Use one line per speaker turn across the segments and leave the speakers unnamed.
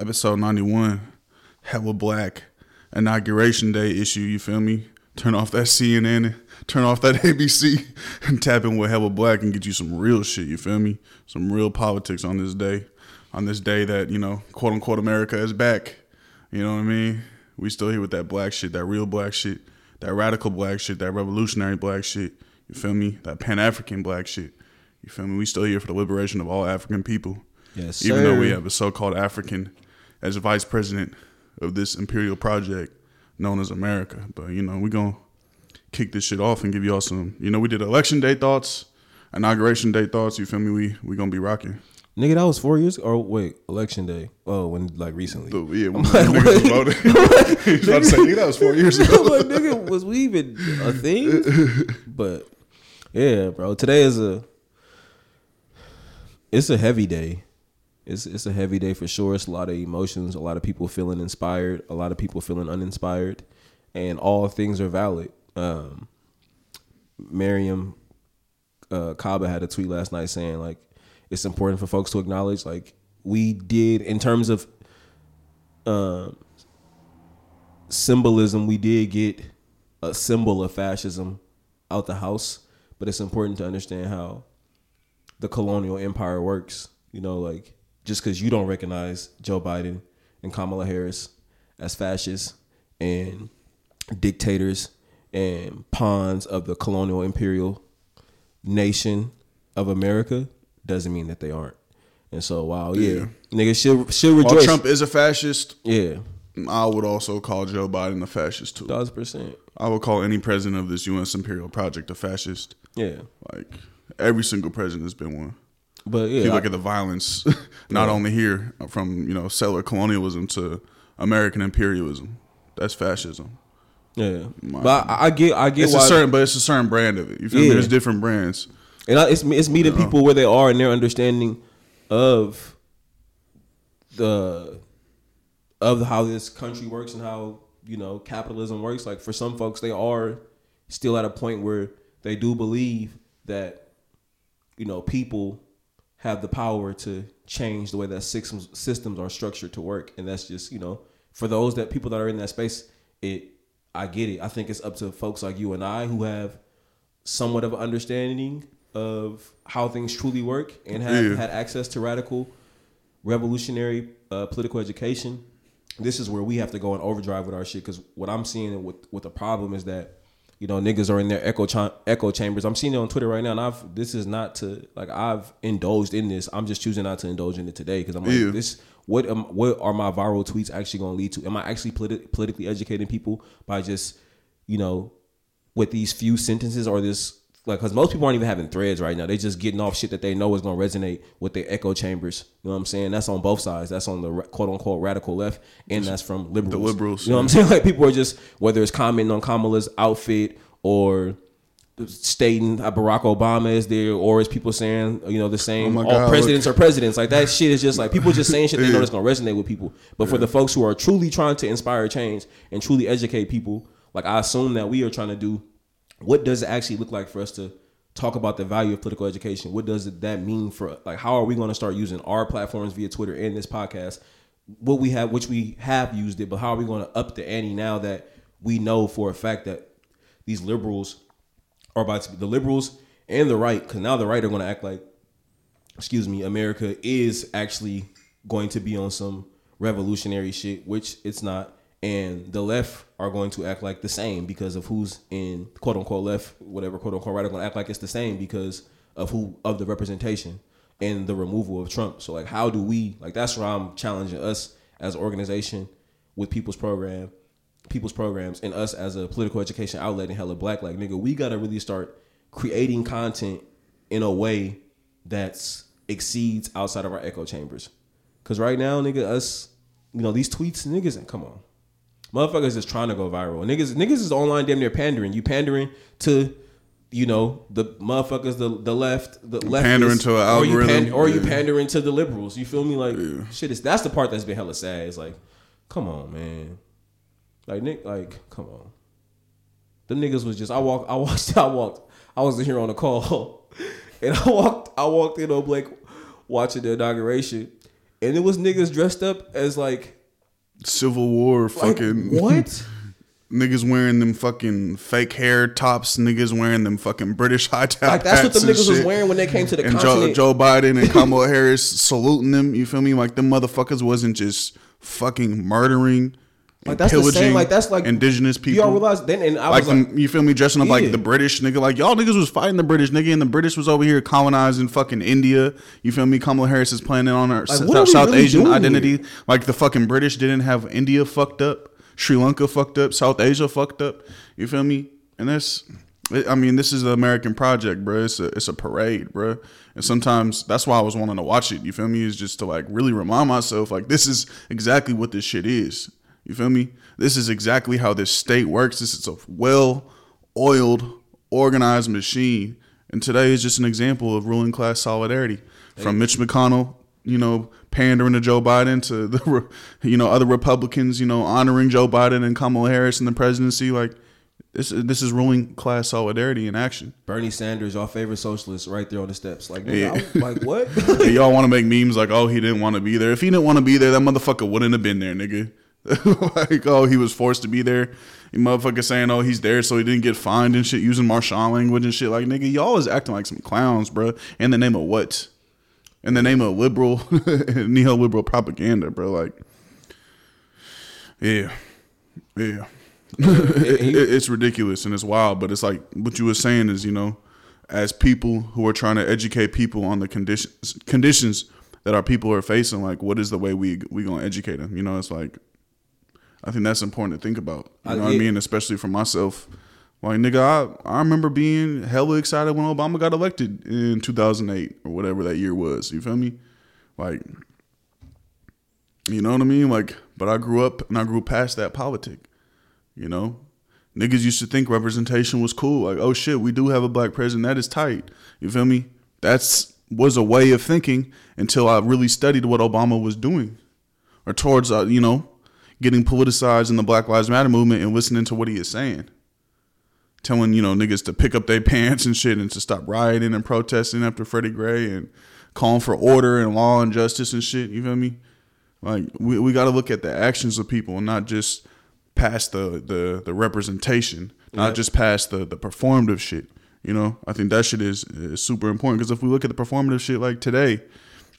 episode 91, Hella Black, inauguration day issue, you feel me? Turn off that CNN, turn off that ABC, and tap in with Hella Black and get you some real shit, you feel me? Some real politics on this day. On this day that, you know, quote unquote America is back. You know what I mean? We still here with that black shit, that real black shit, that radical black shit, that revolutionary black shit. You feel me? That Pan African black shit. You feel me? We still here for the liberation of all African people.
Yes, sir.
Even though we have a so-called African as vice president of this imperial project known as America. But you know, we're gonna kick this shit off and give y'all some you know, we did election day thoughts, inauguration day thoughts, you feel me? We we gonna be rocking.
Nigga, that was four years. Or wait, election day. Oh, when like recently.
So, yeah, when
like,
niggas
wait.
voted. He was about to say, nigga, that was four years ago.
like, nigga, was we even a thing? But yeah, bro. Today is a it's a heavy day. It's it's a heavy day for sure. It's a lot of emotions, a lot of people feeling inspired, a lot of people feeling uninspired, and all things are valid. Um Mariame uh Kaba had a tweet last night saying like it's important for folks to acknowledge like we did in terms of um symbolism, we did get a symbol of fascism out the house, but it's important to understand how the colonial empire works. You know, like just because you don't recognize Joe Biden and Kamala Harris as fascists and dictators and pawns of the colonial imperial nation of America doesn't mean that they aren't. And so, wow, yeah, niggas should should
While
rejoice.
Trump is a fascist,
yeah,
I would also call Joe Biden a fascist too.
thousand percent.
I would call any president of this U.S. imperial project a fascist.
Yeah,
Like every single president has been one.
But
If
yeah,
you
I-
look at the violence, not only here uh, from you know settler colonialism to American imperialism, that's fascism.
Yeah, but I, I get, I get
It's
why,
a certain, but it's a certain brand of it. You feel me? There's different brands.
and I, it's it's meeting people where they are and their understanding of the of how this country works and how you know capitalism works. Like for some folks, they are still at a point where they do believe that you know people have the power to change the way that systems systems are structured to work, and that's just you know for those that people that are in that space, it I get it. I think it's up to folks like you and I who have somewhat of an understanding of how things truly work and have
Yeah.
had access to radical revolutionary uh, political education this is where we have to go in overdrive with our shit because what i'm seeing with with the problem is that you know niggas are in their echo cha- echo chambers. I'm seeing it on twitter right now and i've this is not to like i've indulged in this. I'm just choosing not to indulge in it today because i'm like
Yeah.
this what am, what are my viral tweets actually going to lead to? Am i actually politi- politically educating people by just you know with these few sentences or this like because most people aren't even having threads right now. They're just getting off shit that they know is going to resonate with their echo chambers. You know what i'm saying? That's on both sides. That's on the quote-unquote radical left and that's from liberals.
The liberals,
you know what i'm saying? Like people are just whether it's commenting on kamala's outfit or stating barack obama is there or is people saying you know the same
Oh
all
God,
presidents are presidents. Like that shit is just like people just saying shit they know
Yeah.
that's going to resonate with people. But for the folks who are truly trying to inspire change and truly educate people like i assume that we are trying to do what does it actually look like for us to talk about the value of political education what does that mean for like how are we going to start using our platforms via twitter and this podcast what we have which we have used it but how are we going to up the ante now that we know for a fact that these liberals are about to be the liberals and the right because now the right are going to act like excuse me, America is actually going to be on some revolutionary shit, which it's not. And the left are going to act like the same because of who's in quote unquote left, whatever quote unquote right are going to act like it's the same because of who of the representation and the removal of Trump. So like, how do we like? That's where I'm challenging us as an organization with people's program, people's programs, and us as a political education outlet in hella black. Like nigga, we gotta really start creating content in a way that's exceeds outside of our echo chambers. Cause right now, nigga, us, you know, these tweets, niggas, come on, motherfuckers is trying to go viral. Niggas, niggas is online damn near pandering. You pandering to, you know, the motherfuckers, the the left, the left,
Pandering to an
or you
algorithm,
or you pandering to the liberals. You feel me? Like shit is that's the part that's been hella sad. It's like, come on, man. Like Nick, like come on. The niggas was just I walked I walked I walked I wasn't here on the call. And I walked I walked in on Blake watching the inauguration and it was niggas dressed up as like,
Civil War
like
fucking
what?
niggas wearing them fucking fake hair tops, niggas wearing them fucking British high top
Like that's what
and
niggas was wearing when they came to the
and Joe,
continent.
Joe Biden and Kamala Harris saluting them. You feel me? Like them motherfuckers wasn't just fucking murdering,
Like, that's the same- like, that's like-
indigenous people.
you all realize then, and I
like
was like,
them, you feel me? Dressing up
Yeah.
like the British nigga. Like y'all niggas was fighting the British nigga, and the British was over here colonizing fucking India. You feel me? Kamala Harris is planning on her
Like,
S-
what are we
South
really
Asian identity.
here?
Like the fucking British didn't have India fucked up, Sri Lanka fucked up, South Asia fucked up. You feel me? And that's, I mean, this is the American project, bro. It's a it's a parade, bro. And sometimes that's why I was wanting to watch it. You feel me? Is just to like really remind myself, like this is exactly what this shit is. You feel me? This is exactly how this state works. This is a well oiled, organized machine. And today is just an example of ruling class solidarity from Mitch McConnell, you know, pandering to Joe Biden to the, you know, other Republicans, you know, honoring Joe Biden and Kamala Harris in the presidency. Like this, this is ruling class solidarity in action.
Bernie Sanders, our favorite socialist, right there on the steps. Like,
Yeah.
I- like what?
Y'all want to make memes like, oh, he didn't want to be there. If he didn't want to be there, that motherfucker wouldn't have been there, nigga. like, oh, he was forced to be there. You motherfucker saying, oh, he's there so he didn't get fined and shit, using Marshawn language and shit. Like, nigga, y'all is acting like some clowns, bro. In the name of what? In the name of liberal, neoliberal propaganda, bro. Like, yeah, yeah. it, it- it's ridiculous and it's wild, but it's like what you were saying is, you know, as people who are trying to educate people on the conditions conditions that our people are facing, like what is the way we we gonna educate them? You know, it's like I think that's important to think about. You
I-
know what I mean? Especially for myself. Like nigga, I, I remember being hella excited when Obama got elected in 2008 or whatever that year was. You feel me? Like, you know what I mean? Like, but I grew up and I grew past that politic. You know, niggas used to think representation was cool. Like, oh shit, we do have a black president. That is tight. You feel me? That's was a way of thinking until I really studied what Obama was doing, or towards uh, you know, getting politicized in the Black Lives Matter movement and listening to what he is saying, telling you know niggas to pick up their pants and shit and to stop rioting and protesting after Freddie Gray and calling for order and law and justice and shit. You feel me? Like we, we got to look at the actions of people and not just past the the the representation, not
Yeah.
just past the the performative shit. You know, I think that shit is, is super important because if we look at the performative shit like today,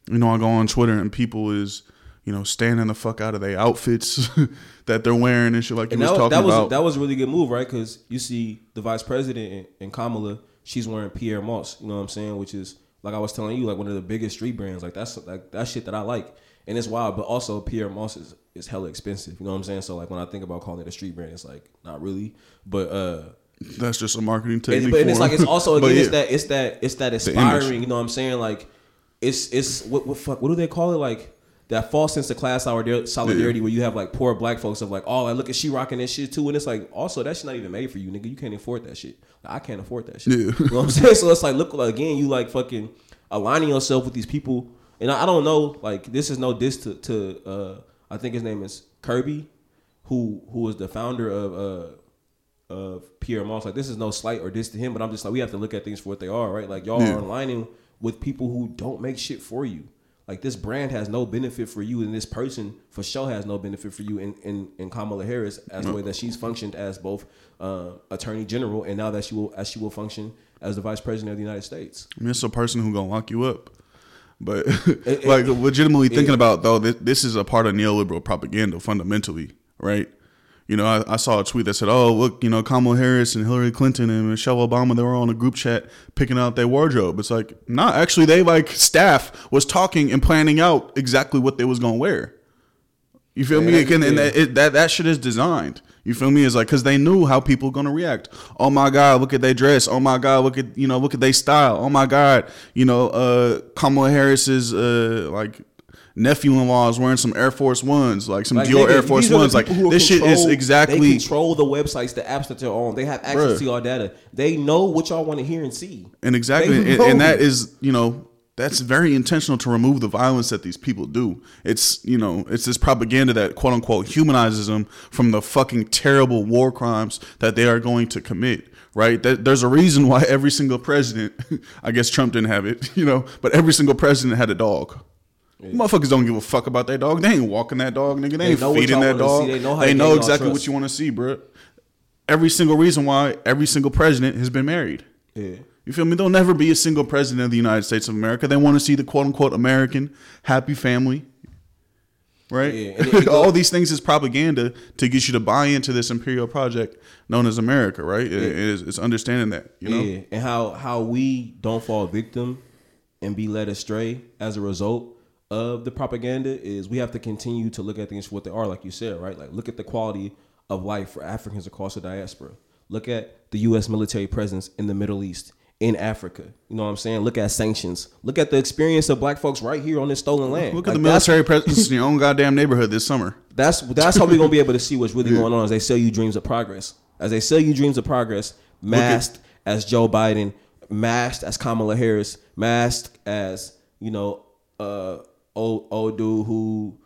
you know, I go on Twitter and people is you know standing the fuck out of their outfits that they're wearing and shit like you
And
was talking
that was
about.
that was a really good move, right? Because you see the vice president and, and Kamala, she's wearing Pyer Moss. You know what I'm saying? Which is like I was telling you, like one of the biggest street brands. Like that's like that shit that I like, and it's wild. But also Pyer Moss is is hella expensive. You know what I'm saying? So like when I think about calling it a street brand, it's like not really, but. uh
That's just a marketing
and,
technique.
but and it's like it's also again
yeah.
it's that it's that it's that inspiring. You know what I'm saying? Like it's it's what what fuck what do they call it? Like that false sense of class solidarity, solidarity where you have like poor black folks of like, oh, like, look at she rocking that shit too, and it's like also that shit not even made for you, nigga. You can't afford that shit. Like, I can't afford that shit.
Yeah.
You know what I'm saying? So it's like look like, again, you like fucking aligning yourself with these people, and I, I don't know, like this is no diss to to uh I think his name is Kerby, who who was the founder of uh of Pyer Moss. Like this is no slight or diss to him, but I'm just like we have to look at things for what they are, right? Like y'all
Yeah.
are aligning with people who don't make shit for you. Like this brand has no benefit for you, and this person for sure has no benefit for you. In in, in Kamala Harris, as the way that she's functioned as both uh, Attorney General and now that she will as she will function as the Vice President of the United States.
I mean, it's a person who gonna lock you up. But
it-
like legitimately thinking
yeah.
about though, this, this is a part of neoliberal propaganda fundamentally, right? You know, I, I saw a tweet that said, "Oh, look, you know, Kamala Harris and Hillary Clinton and Michelle Obama, they were on a group chat picking out their wardrobe." It's like, nah, actually, they like staff was talking and planning out exactly what they was gonna wear. You feel me?
Yeah,
And, and that, it, that that shit is designed. You feel me? It's like because they knew how people gonna react. Oh my god, look at their dress. Oh my god, look at you know look at their style. Oh my god, you know uh, Kamala Harris's uh, like nephew-in-law is wearing some Air Force Ones, like some
Like,
Dior Air Force
these are the
Ones. Like this shit is exactly
They control the websites, the apps that they're on. They have access
Bruh.
to your data. They know what y'all want to hear and see.
and exactly and, and that is you know that's very intentional to remove the violence that these people do it's you know it's this propaganda that quote unquote humanizes them from the fucking terrible war crimes that they are going to commit right there's a reason why every single president i guess trump didn't have it you know but every single president had a dog Motherfuckers don't give a fuck about that dog. They ain't walking that dog, nigga. They,
They
ain't feeding that dog.
see. They know
They know exactly what you want to see, bro. Every single reason why every single president has been married.
Yeah.
You feel me? There'll never be a single president of the United States of America. They want to see the quote unquote American happy family. Right?
Yeah, it- it
All these things is propaganda to get you to buy into this imperial project known as America, right? It- it is, it's understanding that, you know?
Yeah, and how how we don't fall victim and be led astray as a result of the propaganda is we have to continue to look at things for what they are, like you said, right? Like look at the quality of life for Africans across the diaspora. Look at the U.S. military presence in the Middle East, in Africa. You know what I'm saying? Look at sanctions. Look at the experience of Black folks right here on this stolen land.
Look at
Like,
the military presence in your own goddamn neighborhood this summer.
that's that's how we're gonna be able to see what's really going on as they sell you dreams of progress. As they sell you dreams of progress, masked as Joe Biden, masked as Kamala Harris, masked as you know, uh, old old dude who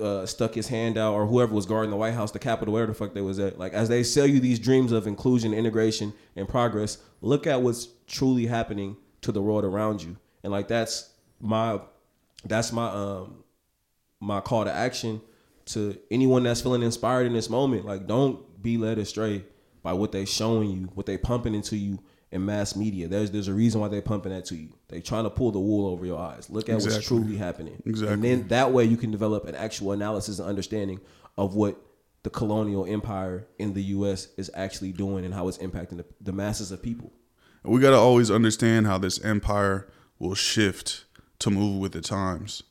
uh, stuck his hand out, or whoever was guarding the White House, the Capitol, where the fuck they was at. Like as they sell you these dreams of inclusion, integration, and progress, look at what's truly happening to the world around you. And like that's my that's my um my call to action to anyone that's feeling inspired in this moment. Like, don't be led astray by what they showing you, what they pumping into you in mass media. There's there's a reason why they're pumping that to you. They're trying to pull the wool over your eyes. Look at what's truly happening.
Exactly.
And then that way you can develop an actual analysis and understanding of what the colonial empire in the U.S. is actually doing and how it's impacting the, the masses of people.
We got to always understand how this empire will shift to move with the times.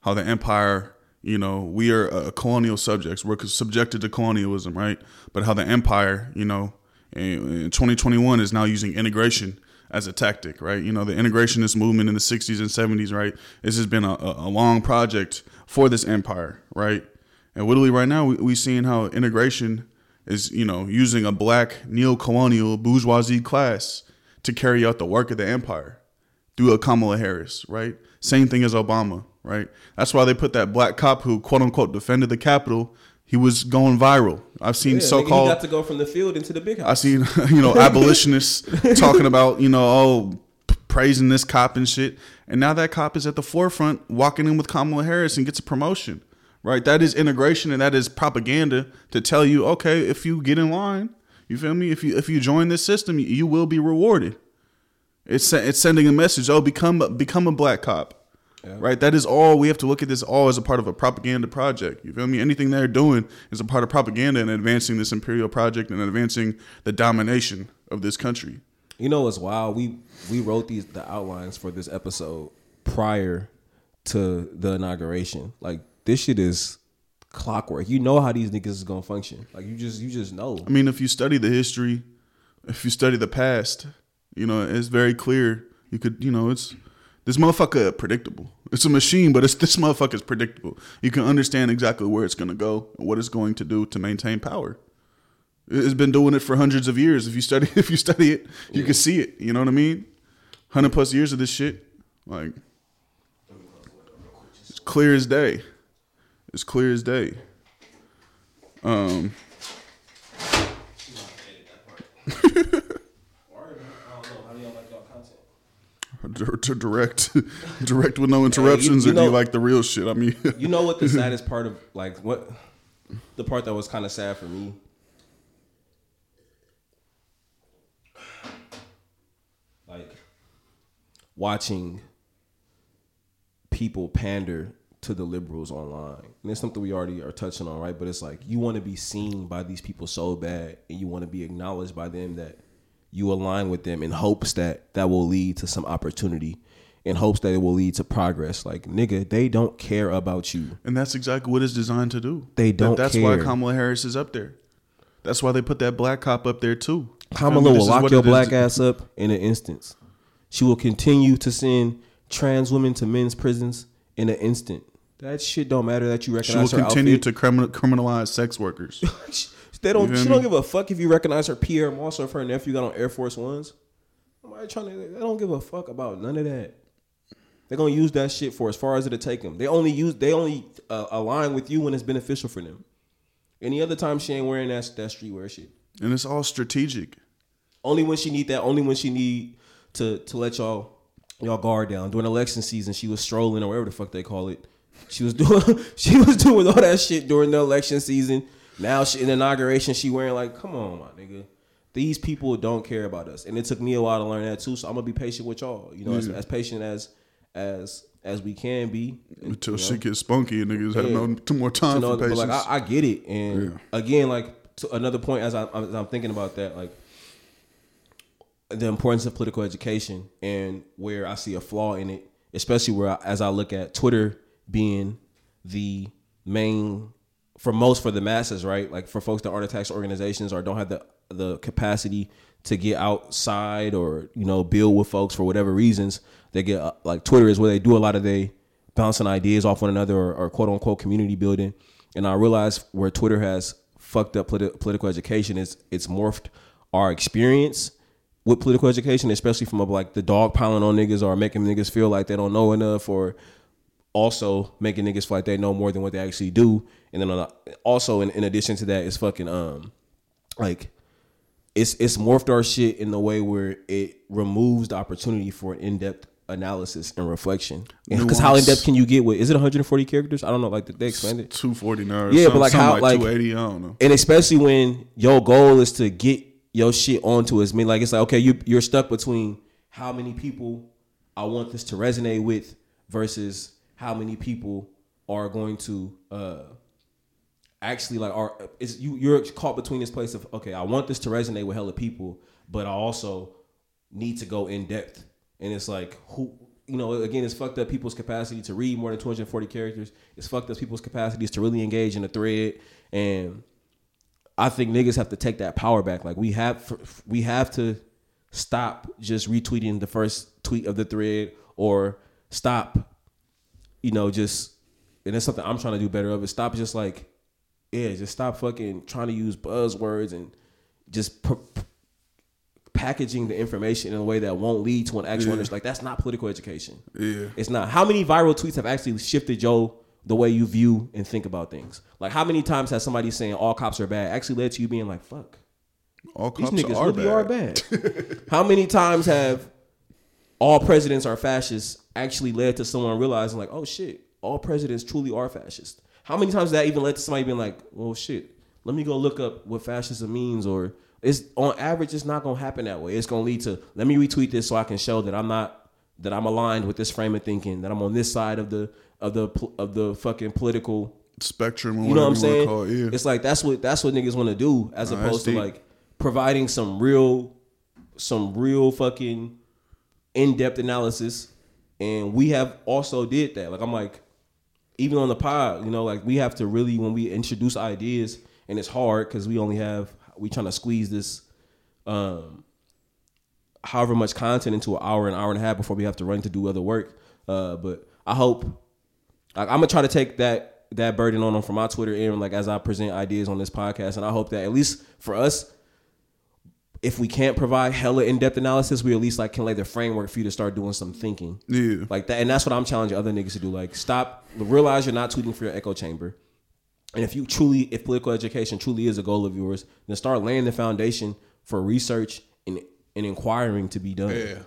How the empire, you know, we are uh, colonial subjects. We're subjected to colonialism, right? But how the empire, you know, in 2021 is now using integration as a tactic, right? You know, the integrationist movement in the 60s and 70s, right? This has been a, a a long project for this empire, right? And literally right now, we, we seeing how integration is, you know, using a black neo-colonial bourgeoisie class to carry out the work of the empire through a Kamala Harris, right? Same thing as Obama, right? That's why they put that black cop who quote unquote defended the Capitol. He was going viral. I've seen
Yeah,
so-called
he got to go from the field into the big house.
I've seen you know abolitionists talking about you know oh praising this cop and shit, and now that cop is at the forefront walking in with Kamala Harris and gets a promotion, right? That is integration and that is propaganda to tell you okay if you get in line, you feel me? If you if you join this system, you, you will be rewarded. It's it's sending a message. Oh, become become a black cop. Right, that is all we have to look at this all as a part of a propaganda project. You feel me? Anything they're doing is a part of propaganda and advancing this imperial project and advancing the domination of this country.
You know what's wild? We we wrote these the outlines for this episode prior to the inauguration. Like this shit is clockwork. You know how these niggas is gonna function. Like you just you just know.
I mean, if you study the history, if you study the past, you know, it's very clear. You could, you know, it's this motherfucker predictable. It's a machine, but it's this motherfucker's predictable. You can understand exactly where it's going to go and what it's going to do to maintain power. It's been doing it for hundreds of years. If you study, if you study it, you can see it. You know what I mean? Hundred plus years of this shit, like it's clear as day. It's clear as day. Um. to direct direct with no interruptions
you
or do you like the real shit i mean
You know what the saddest part of like what the part that was kind of sad for me. Like watching people pander to the liberals online. And it's something we already are touching on, right? But it's like you want to be seen by these people so bad and you want to be acknowledged by them that you align with them in hopes that that will lead to some opportunity in hopes that it will lead to progress like nigga they don't care about you
and that's exactly what it's designed to do
They don't
that's why kamala harris is up there that's why they put that black cop up there too
Kamala will lock your
is.
black ass up in an instance. She will continue to send trans women to men's prisons in an instant. That shit don't matter that you
recognize that.
she will
continue
outfit.
to criminalize sex workers
they don't. She don't give a fuck if you recognize her Pyer Moss or if her nephew got on Air Force Ones. Nobody trying to. They don't give a fuck about none of that. They're gonna use that shit for as far as it'll take them. They only use. They only uh, align with you when it's beneficial for them. Any other time she ain't wearing that that streetwear shit.
and it's all strategic
Only when she need that. Only when she need to to let y'all y'all guard down during election season. She was strolling or whatever the fuck they call it. She was doing she was doing all that shit during the election season. Now she, in inauguration, she wearing like, come on, my nigga. These people don't care about us, and it took me a while to learn that too. So I'm gonna be patient with y'all. You know, as, as patient as as as we can be
Until
you know?
shit gets spunky and niggas have
Yeah.
no two more time
to know,
for patience.
like I, I get it, and again, like to another point as I as I'm thinking about that, like the importance of political education and where I see a flaw in it, especially where I, as I look at Twitter being the main for most for the masses, right? Like for folks that aren't to organizations or don't have the the capacity to get outside or you know build with folks for whatever reasons, they get uh, like Twitter is where they do a lot of they bouncing ideas off one another or, or quote unquote community building. And I realize where Twitter has fucked up politi- political education is it's morphed our experience with political education, especially from a, like the dog piling on niggas or making niggas feel like they don't know enough or also making niggas feel like they know more than what they actually do. And then also in, in addition to that, it's fucking um like it's it's morphed our shit in the way where it removes the opportunity for an in depth analysis and reflection. Because how in depth can you get with? Is it 140 characters? I don't know. Like did they expand it?
two forty nine.
Yeah, but like how-
like,
like-
two eighty. I don't know.
and especially when your goal is to get your shit onto as many like it's like okay you you're stuck between how many people I want this to resonate with versus how many people are going to uh actually like are is you you're caught between this place of okay I want this to resonate with hella people but I also need to go in depth. And it's like who you know again it's fucked up people's capacity to read more than 240 characters. It's fucked up people's capacities to really engage in a thread. And I think niggas have to take that power back. Like we have, we have to stop just retweeting the first tweet of the thread, or stop, you know, just. And that's something I'm trying to do better of. Is stop just like, yeah, just stop fucking trying to use buzzwords and just p- p- packaging the information in a way that won't lead to an actual understanding. Like that's not political education.
Yeah.
It's not. How many viral tweets have actually shifted Joe the way you view and think about things? Like how many times has somebody saying all cops are bad actually led to you being like, fuck,
All cops these
niggas
are
really
bad.
are bad. how many times have all presidents are fascists actually led to someone realizing like, oh shit, all presidents truly are fascist? How many times has that even led to somebody being like, well shit, let me go look up what fascism means or it's on average it's not gonna happen that way. It's gonna lead to let me retweet this so I can show that I'm not that I'm aligned with this frame of thinking, that I'm on this side of the of the of the fucking political
Spectrum,
you know what I'm saying?
It. Yeah.
It's like that's what that's what niggas want to do, as
Nah,
opposed to like providing some real, some real fucking in depth analysis. And we have also did that. Like I'm like, even on the pod, you know, like we have to really when we introduce ideas, and it's hard because we only have we trying to squeeze this, um, however much content into an hour, an hour and a half before we have to run to do other work. Uh, but I hope like, I'm gonna try to take that that burden on them from my Twitter and like as I present ideas on this podcast, and I hope that at least for us, if we can't provide hella in depth analysis, we at least like can lay the framework for you to start doing some thinking,
Yeah.
like that. And that's what I'm challenging other niggas to do. Like, stop, realize you're not tweeting for your echo chamber, and if you truly, if political education truly is a goal of yours, then start laying the foundation for research and and inquiring to be done.
Yeah.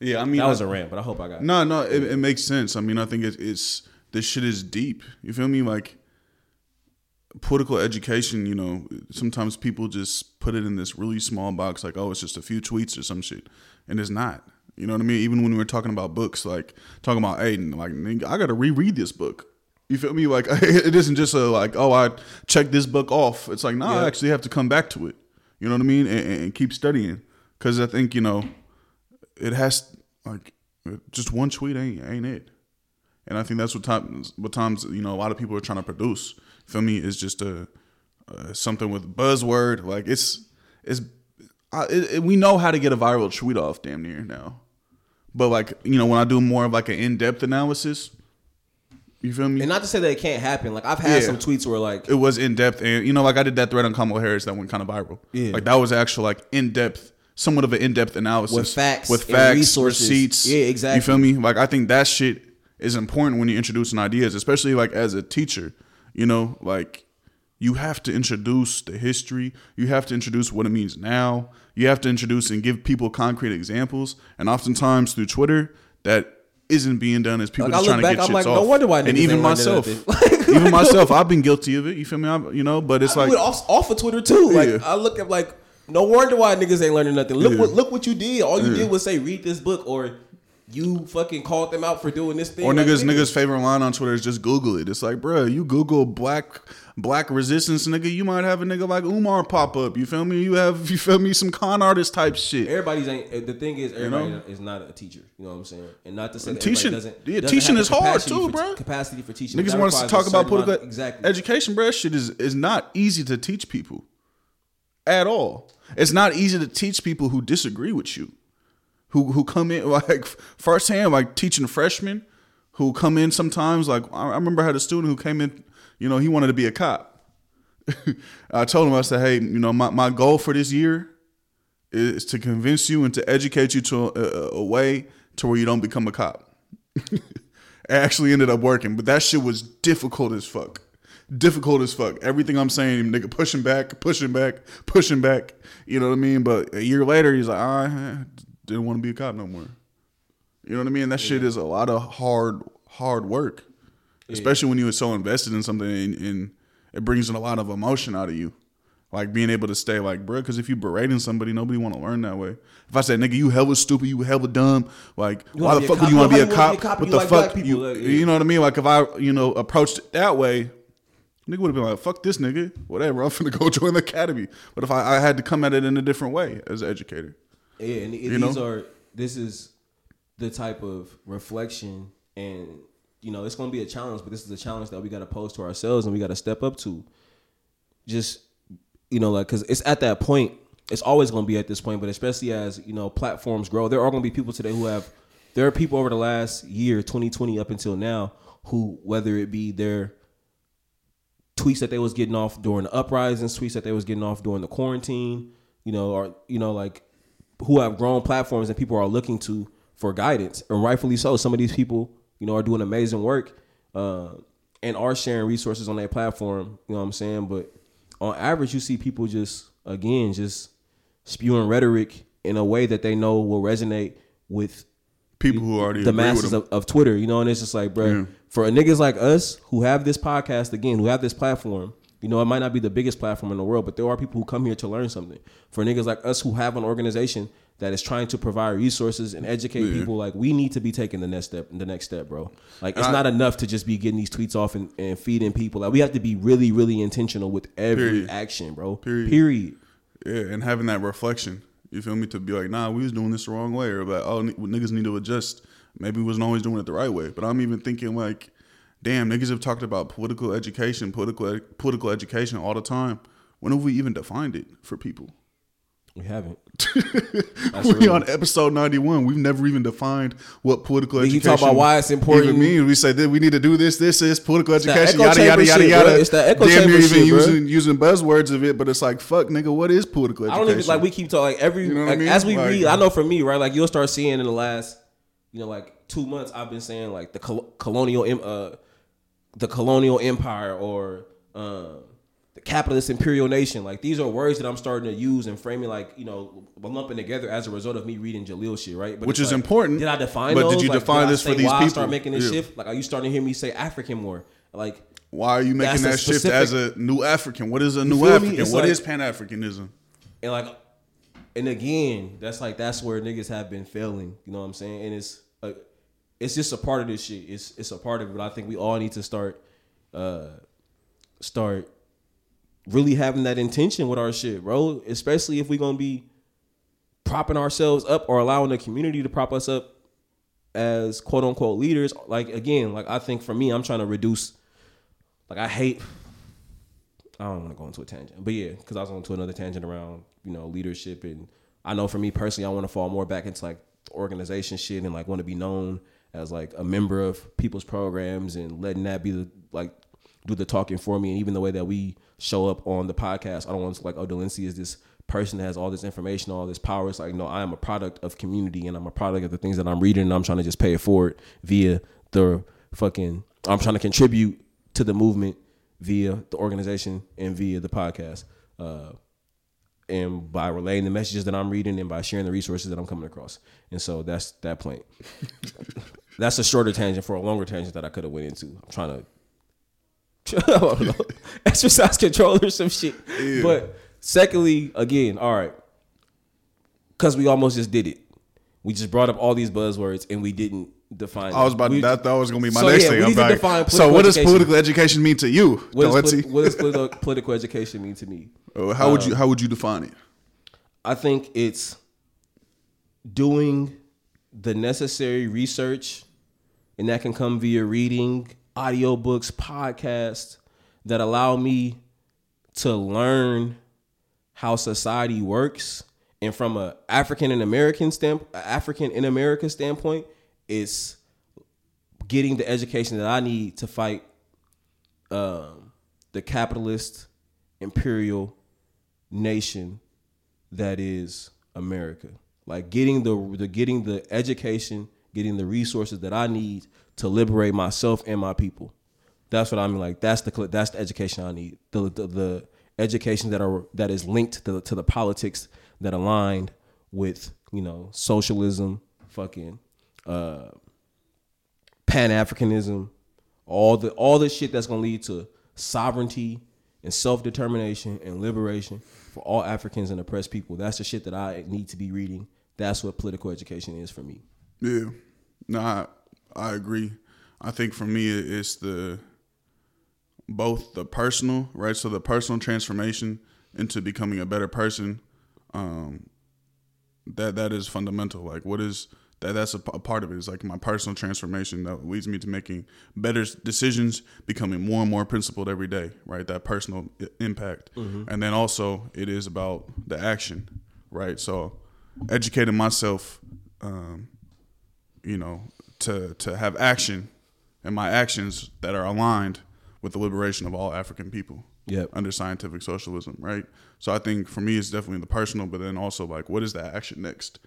Yeah. I mean,
That was
I-
a rant, but I hope I got.
No, no, it, it makes sense. I mean, I think it's, it's this shit is deep. You feel me? Like political education. You know, sometimes people just put it in this really small box, like, oh, it's just a few tweets or some shit, and it's not. You know what I mean? Even when we were talking about books, like talking about Aiden, like I got to reread this book. You feel me? Like it isn't just a like, oh, I checked this book off. It's like, no, I
Yeah.
actually have to come back to it. You know what I mean? And, and- and keep studying because I think you know it has like just one tweet ain't ain't it. And I think that's what times what times you know a lot of people are trying to produce. Feel me? Is just a, uh something with buzzword. Like it's it's I, it, we know how to get a viral tweet off damn near now. But like you know when I do more of like an in depth analysis, you feel me?
And not to say that it can't happen. Like I've had
Yeah.
some tweets where like
it was in depth, and you know like I did that thread on Kamala Harris that went kind of viral.
Yeah.
like that was actual like in depth. Somewhat of an in-depth analysis
With facts
with facts,
resources.
receipts.
Yeah, exactly.
You feel me? Like I think that shit is important when you're introducing ideas, especially like as a teacher. You know, like you have to introduce the history. You have to introduce what it means now. You have to introduce and give people concrete examples. And oftentimes through Twitter, that isn't being done is people
Like,
just trying
back,
to get
I'm
shit
like,
off.
no wonder why
and even myself,
nothing.
even myself, I've been guilty of it. You feel me? I'm, you know, but it's
I
like
off, off of Twitter too. Like
Yeah.
I look at like, no wonder why niggas ain't learning nothing. Look
Yeah.
what look what you did. All you did was say read this book, or you fucking called them out for doing this thing.
Or
Like,
niggas,
nigga,
niggas' favorite line on Twitter is just Google it. It's like, bro, you Google black black resistance, nigga, you might have a nigga like Umar pop up. You feel me? You have, you feel me, some con artist type shit.
Everybody's ain't. Eh, the thing is, everybody
know?
is not a teacher. You know what I'm saying? And not to say that
Teaching-
doesn't.
yeah,
doesn't
teaching is hard too,
for-
bro.
Capacity for teaching.
Niggas want us to talk about political
amount- exactly.
education, bruh. Shit is is not easy to teach people at all. It's not easy to teach people who disagree with you, who who come in like firsthand, like teaching freshmen who come in sometimes. Like I remember I had a student who came in, you know, he wanted to be a cop. I told him, I said, hey, you know, my, my goal for this year is to convince you and to educate you to a, a, way to where you don't become a cop. it actually ended up working, but that shit was difficult as fuck. Difficult as fuck. Everything I'm saying, nigga, pushing back, pushing back, pushing back. You know what I mean? But a year later, he's like, didn't want to be a cop no more. You know what I mean? That shit is a lot of hard, hard work, especially when you were so invested in something and, and it brings in a lot of emotion out of you. Like being able to stay like, bro, because if you berating somebody, nobody want to learn that way. If I say, nigga, you hella stupid, you hella dumb, like,
You
why the fuck would you want to be a cop? What the
like
fuck? You,
like, yeah.
you know what I mean? Like if I, you know, approached it that way, nigga would have been like, fuck this nigga, whatever. I'm finna go join the academy. But if I, I had to come at it in a different way as an educator,
Yeah, and
You
these
know?
are this is the type of reflection, and you know it's going to be a challenge, but this is a challenge that we got to pose to ourselves, and we got to step up to. Just you know, like because it's at that point, it's always going to be at this point, but especially as you know platforms grow, there are going to be people today who have. There are people over the last year, 2020 up until now, who whether it be their tweets that they was getting off during the uprisings, tweets that they was getting off during the quarantine, you know, or you know, like who have grown platforms and people are looking to for guidance, and rightfully so. Some of these people, you know, are doing amazing work uh, and are sharing resources on their platform. You know what I'm saying? But on average, you see people just again just spewing rhetoric in a way that they know will resonate with
people who already
the masses of, of Twitter, you know, and it's just like, bro,
Yeah.
for niggas like us who have this podcast again, who have this platform, you know, it might not be the biggest platform in the world, but there are people who come here to learn something. For niggas like us who have an organization that is trying to provide resources and educate
Yeah.
people, like we need to be taking the next step, the next step, bro. Like it's
I-
not enough to just be getting these tweets off and, and feeding people. Like we have to be really, really intentional with every
Period.
action, bro.
Period.
Period.
Yeah, and having that reflection, you feel me, to be like, nah, we was doing this the wrong way, or like, oh, niggas need to adjust. Maybe we wasn't always doing it the right way. But I'm even thinking like, damn, niggas have talked about political education, political political education all the time. When have we even defined it for people?
We haven't.
we on episode 91. We've never even defined what political education
talking about why it's important.
Even mean, we say that we need to do this. This is political
that
education. Yada yada yada
shit,
yada.
bro. It's that echo
Damn
chamber
even
shit, bro.
using using buzzwords of it, but it's like fuck, nigga. What is political education?
I don't even like we keep talking like every
You know what I
like,
mean?
as we
Like-
read. I know for me, right? Like you'll start seeing in the last, you know, like two months. I've been saying like the col- colonial, uh, the colonial empire or um, the capitalist imperial nation. Like these are words that I'm starting to use and framing like you know lumping together as a result of me reading Jalil shit, right? But
Which is
like,
important,
Did I define?
but did you
Like,
define
I
this for these
why I
people?
start making this
Yeah.
shift. Like, are you starting to hear me say African more? Like.
Why are you making that shift as a new African? What is a new? African? What
like-
is Pan Africanism?
and like and again that's like that's where niggas have been failing you know what i'm saying and it's it's just a part of this shit. It's it's a part of it but i think we all need to start uh start really having that intention with our shit bro. Especially if we're gonna be propping ourselves up or allowing the community to prop us up as quote unquote leaders. Like again like i think for me i'm trying to reduce like i hate I don't want to go into a tangent, but yeah, because I was going to another tangent around you know leadership, and I know for me personally, I want to fall more back into like organization shit and like want to be known as like a member of people's programs and letting that be the like do the talking for me, and even the way that we show up on the podcast, I don't want to like oh Delency is this person that has all this information, all this power. It's like no, I am a product of community, and I'm a product of the things that I'm reading, and I'm trying to just pay it forward via the fucking. I'm trying to contribute to the movement via the organization and via the podcast. Uh, and by relaying the messages that I'm reading and by sharing the resources that I'm coming across. And so that's that point. that's a shorter tangent for a longer tangent that I could have went into. I'm trying to exercise control or some shit.
Yeah.
But secondly, again, all right, because we almost just did it. We just brought up all these buzzwords and we didn't define.
I was about
We-
that. That was gonna be my
So,
next
yeah,
thing.
we
I'm
need to
like, so what does
education.
political education mean to you?
What does, what does political, political education mean to me?
Uh, How would you How would you define it?
I think it's doing the necessary research, and that can come via reading, audiobooks, podcasts that allow me to learn how society works. And from a African and American stamp, African in America standpoint, it's getting the education that I need to fight um, the capitalist imperial nation that is America. Like getting the the getting the education, getting the resources that I need to liberate myself and my people. That's what I mean. Like that's the that's the education I need. The the, the education that are that is linked to the, to the politics that aligned with you know socialism, fucking uh, Pan Africanism, all the all the shit that's gonna lead to sovereignty and self determination and liberation for all Africans and oppressed people. That's the shit that I need to be reading. That's what political education is for me.
Yeah, no, I, I agree. I think for me, it's the both the personal, right? So the personal transformation into becoming a better person, um, that that is fundamental. Like, what is that? That's a, part of it. It's like my personal transformation that leads me to making better decisions, becoming more and more principled every day, right? That personal i- impact, and then also it is about the action, right? So educating myself. Um, you know, to to have action and my actions that are aligned with the liberation of all African people.
Yep.
Under scientific socialism, right? So I think for me it's definitely the personal, but then also like what is that action next?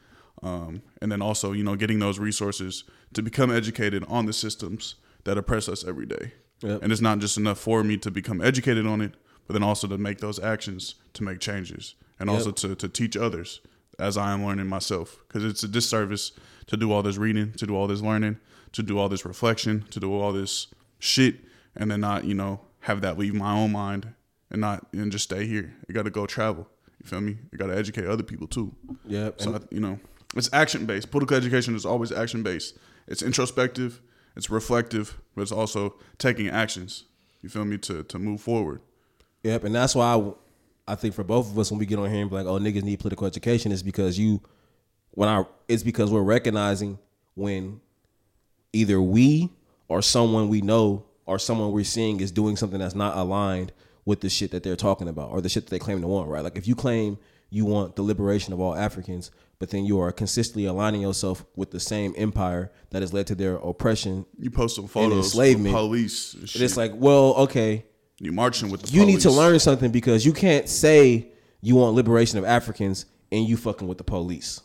Um, and then also, you know, getting those resources to become educated on the systems that oppress us every day.
Yep.
And it's not just enough for me to become educated on it, but then also to make those actions to make changes and also to, to teach others as I am learning myself. Because it's a disservice to do all this reading, to do all this learning, to do all this reflection, to do all this shit, and then not, you know, have that leave my own mind and not and just stay here. You got to go travel. You feel me? You got to educate other people too.
Yep.
So I, you know, it's action based. Political education is always action based. It's introspective, it's reflective, but it's also taking actions. You feel me to to move forward.
Yep, and that's why I, I think for both of us when we get on here and be like, "Oh, niggas need political education," is because you, when I, it's because we're recognizing when either we or someone we know or someone we're seeing is doing something that's not aligned with the shit that they're talking about or the shit that they claim to want. Right? Like if you claim you want the liberation of all Africans, but then you are consistently aligning yourself with the same empire that has led to their oppression.
You post some photos of
enslavement.
police.
It's like, well, okay,
you marching with the
you need to learn something because you can't say you want liberation of Africans and you fucking with the police.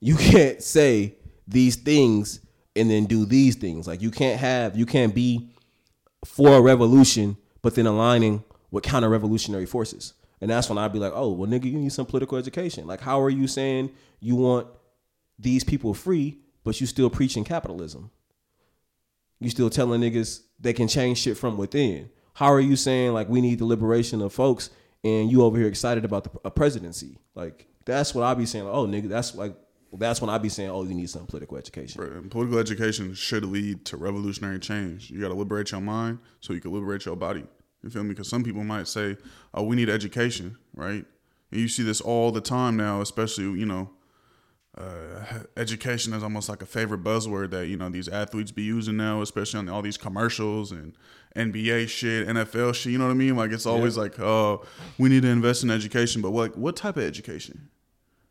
You can't say these things and then do these things. Like you can't have you can't be for a revolution but then aligning with counter revolutionary forces. And that's when I'd be like, "Oh, well nigga, you need some political education. Like how are you saying you want these people free but you still preaching capitalism?" You still telling niggas they can change shit from within. How are you saying like we need the liberation of folks and you over here excited about the a presidency? Like that's what I be saying. Like, oh nigga, that's like that's when I be saying, oh, you need some political education.
Right, political education should lead to revolutionary change. You got to liberate your mind so you can liberate your body. You feel me? Because some people might say, "Oh, we need education," right? And you see this all the time now, especially you know, uh, education is almost like a favorite buzzword that you know these athletes be using now, especially on all these commercials and NBA shit, NFL shit. You know what I mean? Like it's always like, "Oh, we need to invest in education," but what what type of education?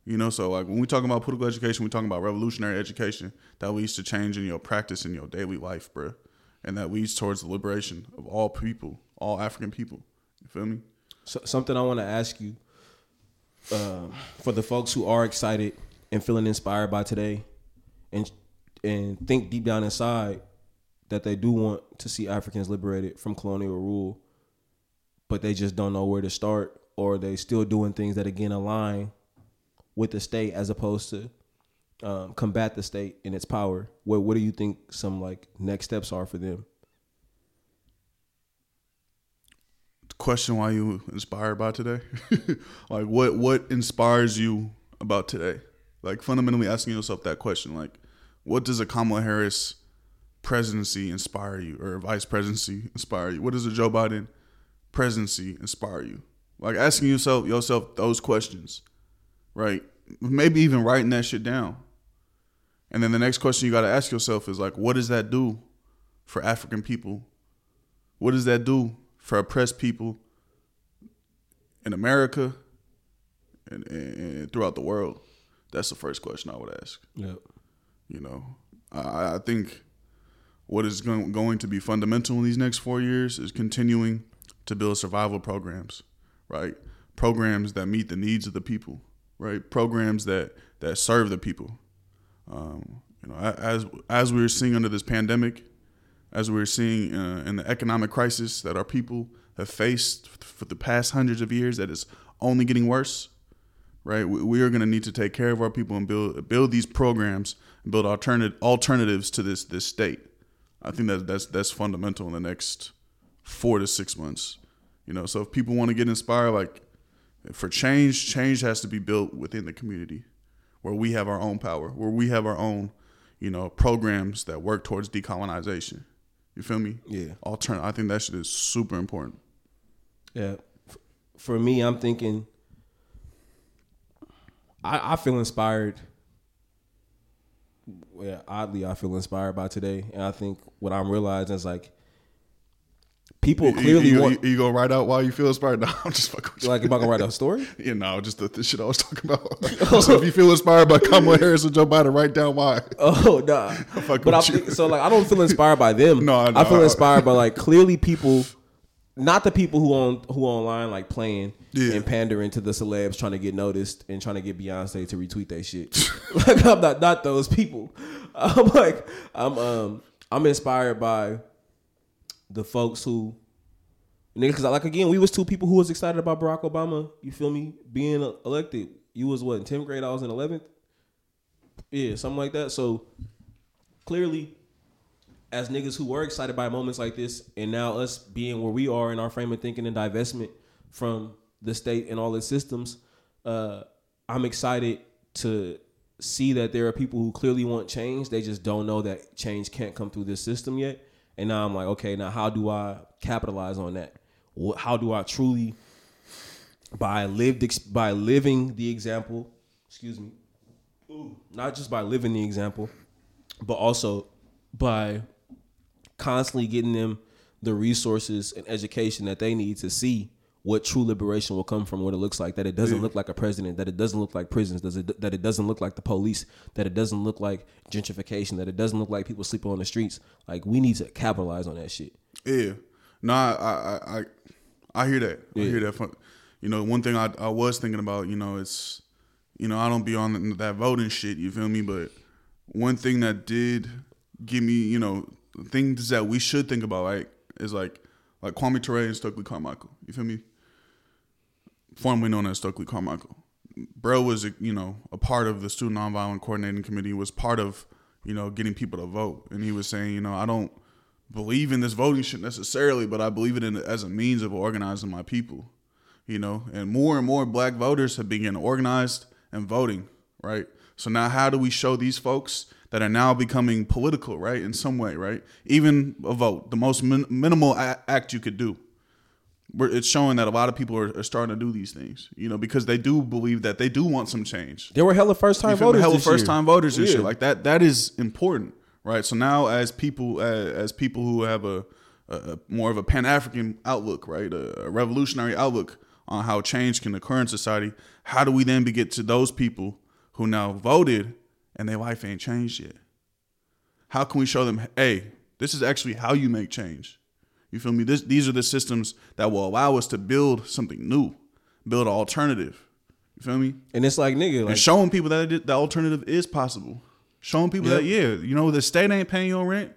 You know, so like when we talk about political education, we talking about revolutionary education that leads to change in your practice in your daily life, bro, and that leads towards the liberation of all people, all African people. You feel me?
So, something I want to ask you um, for the folks who are excited and feeling inspired by today, and and think deep down inside that they do want to see Africans liberated from colonial rule, but they just don't know where to start. or they still doing things that again align with the state as opposed to um, combat the state and its power? What What do you think some like next steps are for them?
question why you inspired by today like what what inspires you about today like fundamentally asking yourself that question like what does a kamala harris presidency inspire you or a vice presidency inspire you? What does a joe biden presidency inspire you? Like asking yourself yourself those questions right? Maybe even writing that shit down. And then the next question you got to ask yourself is like what does that do for african people? What does that do for oppressed people in America and, and, throughout the world? That's the first question I would ask.
Yeah.
You know, I, I think what is going, going to be fundamental in these next four years is continuing to build survival programs, right? Programs that meet the needs of the people, right? Programs that that serve the people. Um, you know, as as we are seeing under this pandemic, as we're seeing uh, in the economic crisis that our people have faced for the past hundreds of years, that is only getting worse. Right, we, we are going to need to take care of our people and build build these programs and build alternative alternatives to this this state. I think that that's that's fundamental in the next four to six months. You know, so if people want to get inspired, like for change, change has to be built within the community, where we have our own power, where we have our own, you know, programs that work towards decolonization. You feel me?
Yeah.
Altern- I think that shit is super important.
Yeah. For me, I'm thinking. I, I feel inspired. Yeah, oddly, I feel inspired by today, and I think what I'm realizing is like people clearly
you, you,
want.
You, you, go write out why you feel inspired? No, I'm just fucking. With
like, am I gonna write out a story?
yeah, no, just the, the shit I was talking about. so if you feel inspired by Kamala Harris or Joe Biden, write down why.
Oh nah. but I so like I don't feel inspired by them.
no, I,
I feel inspired by like clearly people, not the people who on who online like playing
Yeah.
and pandering to the celebs trying to get noticed and trying to get Beyonce to retweet that shit. like I'm not not those people. I'm like I'm um I'm inspired by the folks who nigga because like again we was two people who was excited about Barack Obama. You feel me being elected. You was what in tenth grade. I was in eleventh. Yeah, something like that. So clearly, as niggas who were excited by moments like this, and now us being where we are in our frame of thinking and divestment from the state and all its systems, uh, I'm excited to see that there are people who clearly want change. They just don't know that change can't come through this system yet. And now I'm like, okay, now how do I capitalize on that? How do I truly, by lived by living the example, excuse me, not just by living the example, but also by constantly getting them the resources and education that they need to see what true liberation will come from what it looks like that it doesn't look like a president that it doesn't look like prisons does it, that it doesn't look like the police that it doesn't look like gentrification that it doesn't look like people sleeping on the streets like we need to capitalize on that shit
Yeah. No, I I I, I hear that. I hear that. From, you know, one thing I I was thinking about, you know, it's you know, I don't be on that voting shit, you feel me? But one thing that did give me, you know, things that we should think about, right, is like like Kwame Ture and Stokely Carmichael. You feel me? Formerly known as Stokely Carmichael. Bro was, you know, a part of the Student Nonviolent Coordinating Committee, was part of, you know, getting people to vote. And he was saying, you know, I don't believe in this voting shit necessarily, but I believe it in as a means of organizing my people. You know, and more and more black voters have begun organized and voting, right? So now how do we show these folks that are now becoming political, right, in some way, right? Even a vote, the most min- minimal a- act you could do. We're, it's showing that a lot of people are, are starting to do these things, you know, because they do believe that they do want some change.
there were hella first time
You feel me?
voters
Hella first time voters and
Yeah.
shit like that. That is important, right? So now, as people, as, as people who have a, a, more of a Pan African outlook, right, a, a revolutionary outlook on how change can occur in society, how do we then get to those people who now voted and their life ain't changed yet? How can we show them, hey, this is actually how you make change? You feel me? This, these are the systems that will allow us to build something new, build an alternative. You feel me?
and it's like nigga like
and showing people that it, the alternative is possible. Showing people that yeah, you know the state ain't paying your rent,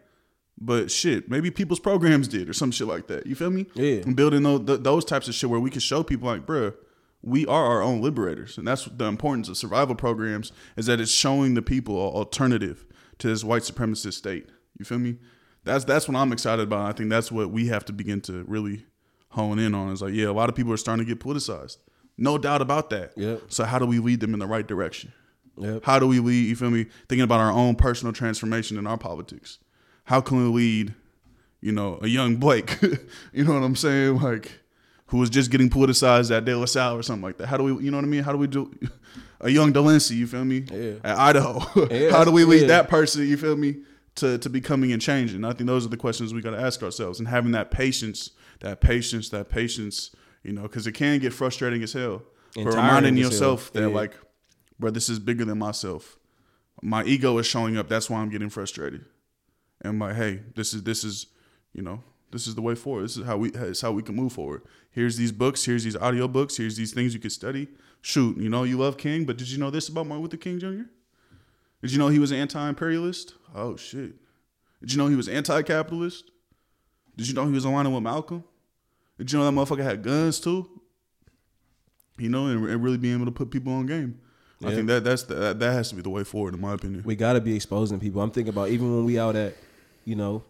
but shit, maybe people's programs did or some shit like that. You feel me?
Yeah.
And building those those types of shit where we can show people like, bruh, we are our own liberators, and that's the importance of survival programs is that it's showing the people an alternative to this white supremacist state. You feel me? That's that's what I'm excited about. I think that's what we have to begin to really hone in on. Is like, yeah, a lot of people are starting to get politicized, no doubt about that.
Yep.
So how do we lead them in the right direction?
Yep.
How do we lead? You feel me? Thinking about our own personal transformation in our politics. How can we lead? You know, a young Blake. you know what I'm saying? Like, who was just getting politicized at De La Salle or something like that. How do we? You know what I mean? How do we do? A young Delency. You feel me?
Yeah.
At Idaho.
Yeah,
How do we lead
yeah.
that person? You feel me? To to becoming and changing. I think those are the questions we got to ask ourselves and having that patience, that patience, that patience. You know, because it can get frustrating as hell.
And
but reminding
as hell.
yourself that
Yeah.
like bro, this is bigger than myself. My ego is showing up. That's why I'm getting frustrated. And I'm like, hey, this is this is, you know, this is the way forward. This is how we it's how we can move forward. Here's these books. Here's these audio books. Here's these things you could study. Shoot, you know, you love King, but did you know this about Martin Luther King Jr.? Did you know he was an anti-imperialist? Oh shit. Did you know he was anti-capitalist? Did you know he was aligning with Malcolm? Did you know that motherfucker had guns too? You know, and, and really being able to put people on game. I think that that's the, that, that has to be the way forward, in my opinion.
we got to be exposing people. I'm thinking about even when we out at, you know,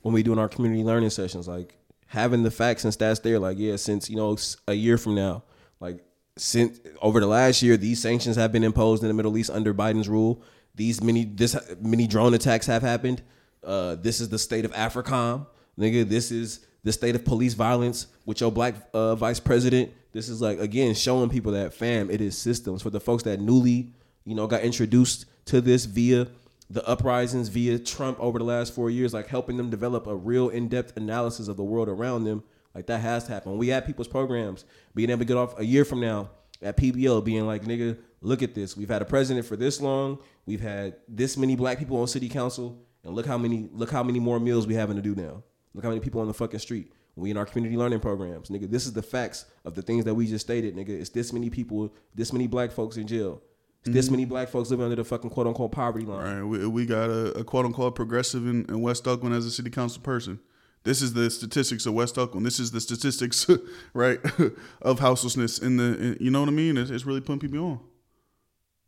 when we doing our community learning sessions, like having the facts and stats there. Like, yeah, since you know a year from now, like since over the last year, these sanctions have been imposed in the Middle East under Biden's rule. These many this many drone attacks have happened. Uh, this is the state of AFRICOM, nigga. This is the state of police violence with your black uh, vice president. This is like again showing people that fam, it is systems for the folks that newly, you know, got introduced to this via the uprisings, via Trump over the last four years, like helping them develop a real in-depth analysis of the world around them. Like that has to happen. We had people's programs being able to get off a year from now at PBL, being like, nigga, look at this. We've had a president for this long. We've had this many black people on city council, and look how many look how many more meals we having to do now. Look how many people on the fucking street. We in our community learning programs, nigga. This is the facts of the things that we just stated, nigga. It's this many people, this many black folks in jail. It's this many black folks living under the fucking quote unquote poverty line.
Right, we, we got a, a quote unquote progressive in, in West Oakland as a city council person. This is the statistics of West Oakland. This is the statistics, right, of houselessness in the. In, you know what I mean? It's, it's really putting people on.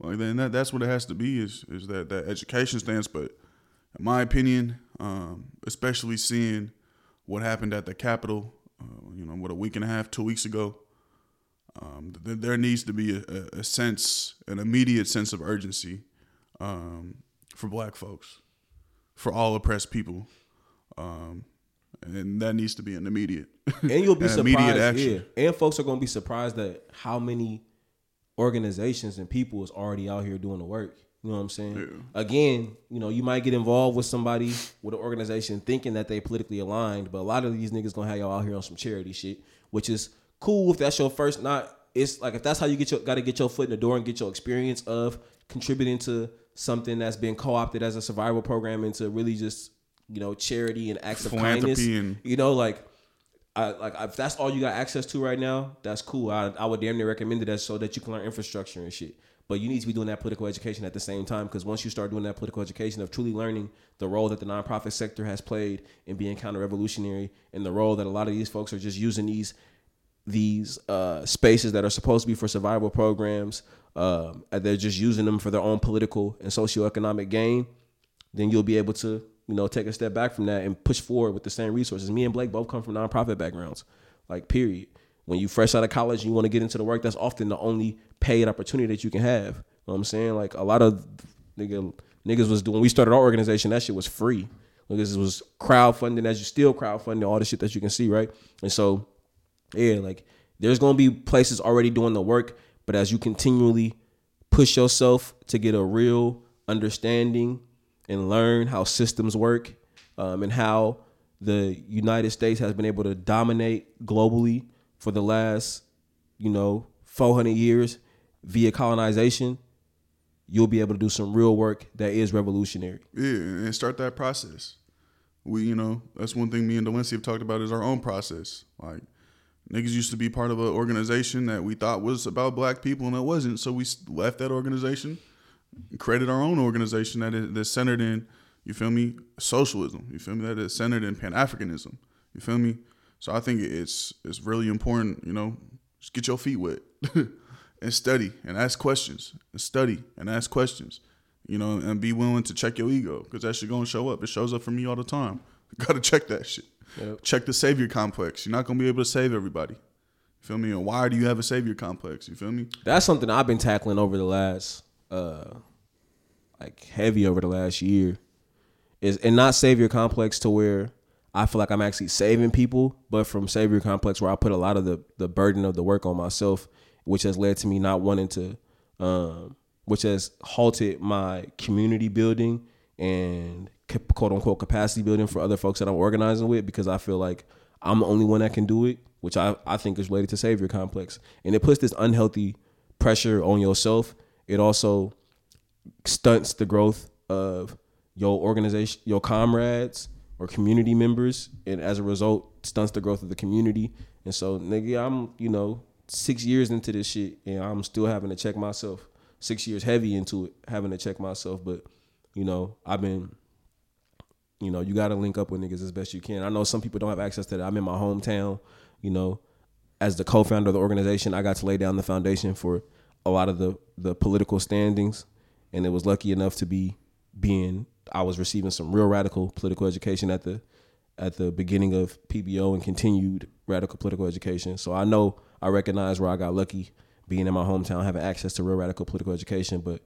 Like then that that's what it has to be is is that that education stance. But in my opinion, um, especially seeing what happened at the Capitol, uh, you know, what a week and a half, two weeks ago, um, th- there needs to be a, a- sense, an immediate sense of urgency um, for Black folks, for all oppressed people, um, and that needs to be an immediate,
and you'll be surprised. Yeah, and folks are gonna be surprised at how many organizations and people is already out here doing the work. You know what I'm saying? Again, you know, you might get involved with somebody with an organization thinking that they politically aligned, but a lot of these niggas gonna have y'all out here on some charity shit, which is cool if that's your first. Not it's like if that's how you get your got to get your foot in the door and get your experience of contributing to something that's been co-opted as a survival program into really just you know charity and acts of kindness.
And-
you know, like I like if that's all you got access to right now, that's cool. I I would damn near recommend it as so that you can learn infrastructure and shit. But you need to be doing that political education at the same time because once you start doing that political education of truly learning the role that the nonprofit sector has played in being counter revolutionary and the role that a lot of these folks are just using these these uh, spaces that are supposed to be for survival programs, um, they're just using them for their own political and socioeconomic gain, then you'll be able to, you know, take a step back from that and push forward with the same resources. Me and Blake both come from nonprofit backgrounds, like period. When you fresh out of college and you want to get into the work, that's often the only paid opportunity that you can have. You know what I'm saying? Like a lot of nigga, niggas was doing. We started our organization, that shit was free. This was crowdfunding, as you still crowdfunding all the shit that you can see, right? And so yeah, like there's gonna be places already doing the work, but as you continually push yourself to get a real understanding and learn how systems work um, and how the United States has been able to dominate globally for the last, you know, 400 years via colonization, you'll be able to do some real work that is revolutionary.
Yeah, and start that process. We, you know, that's one thing me and Delency have talked about is our own process. Like, niggas used to be part of an organization that we thought was about black people, and it wasn't. So we left that organization, created our own organization that is that's centered in, you feel me, socialism. You feel me, that is centered in Pan Africanism. You feel me. So I think it's it's really important, you know, Just get your feet wet and study and ask questions. And study and ask questions. You know, and be willing to check your ego because that shit gonna show up. It shows up for me all the time. gotta check that shit.
Yep.
Check the savior complex. You're not gonna be able to save everybody. You feel me? And why do you have a savior complex? You feel me?
That's something I've been tackling over the last, uh, like heavy over the last year, is and not savior complex to where I feel like I'm actually saving people, but from savior complex where I put a lot of the the burden of the work on myself, which has led to me not wanting to, um, which has halted my community building and quote unquote capacity building for other folks that I'm organizing with because I feel like I'm the only one that can do it, which I, I think is related to savior complex. And it puts this unhealthy pressure on yourself. It also stunts the growth of your organization, your comrades or community members, and as a result, stunts the growth of the community. And so, nigga, I'm you know six years into this shit, and I'm still having to check myself. Six years heavy into it, having to check myself. But you know, I've been, you know, you got to link up with niggas as best you can. I know some people don't have access to that. I'm in my hometown. You know, as the co-founder of the organization, I got to lay down the foundation for a lot of the the political standings, and it was lucky enough to be being I was receiving some real radical political education at the at the beginning of PBO and continued radical political education. So I know I recognize where I got lucky being in my hometown, having access to real radical political education. But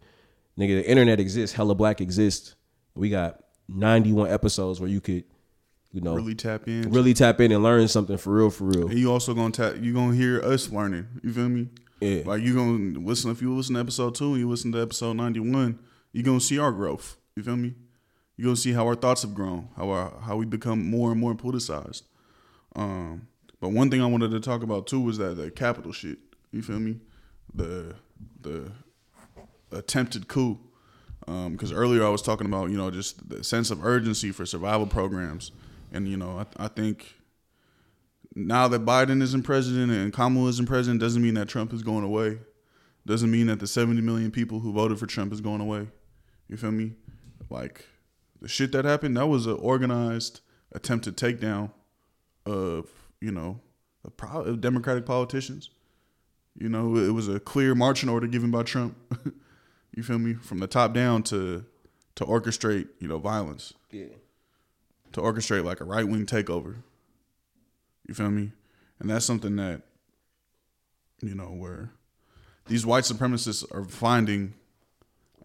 nigga, the internet exists, hella black exists. We got 91 episodes where you could, you know,
Really tap in.
really tap in and learn something for real, for real.
And you also gonna tap. You gonna hear us learning. You feel me?
Yeah.
Like you gonna listen if you listen to episode two and you listen to episode ninety one. You gonna see our growth. You feel me? You gonna see how our thoughts have grown. How our, how we become more and more politicized. Um, but one thing I wanted to talk about too was that the Capitol shit. You feel me? The the attempted coup. Um, because earlier I was talking about you know just the sense of urgency for survival programs, and you know I, I think now that Biden isn't president and Kamala isn't president doesn't mean that Trump is going away. Doesn't mean that the 70 million people who voted for Trump is going away. You feel me? Like the shit that happened, that was an organized attempted takedown of, you know, of Democratic politicians. You know, it was a clear marching order given by Trump. you feel me? From the top down to to orchestrate, you know, violence
Yeah.
to orchestrate like a right wing takeover. You feel me? And that's something that, you know, where these white supremacists are finding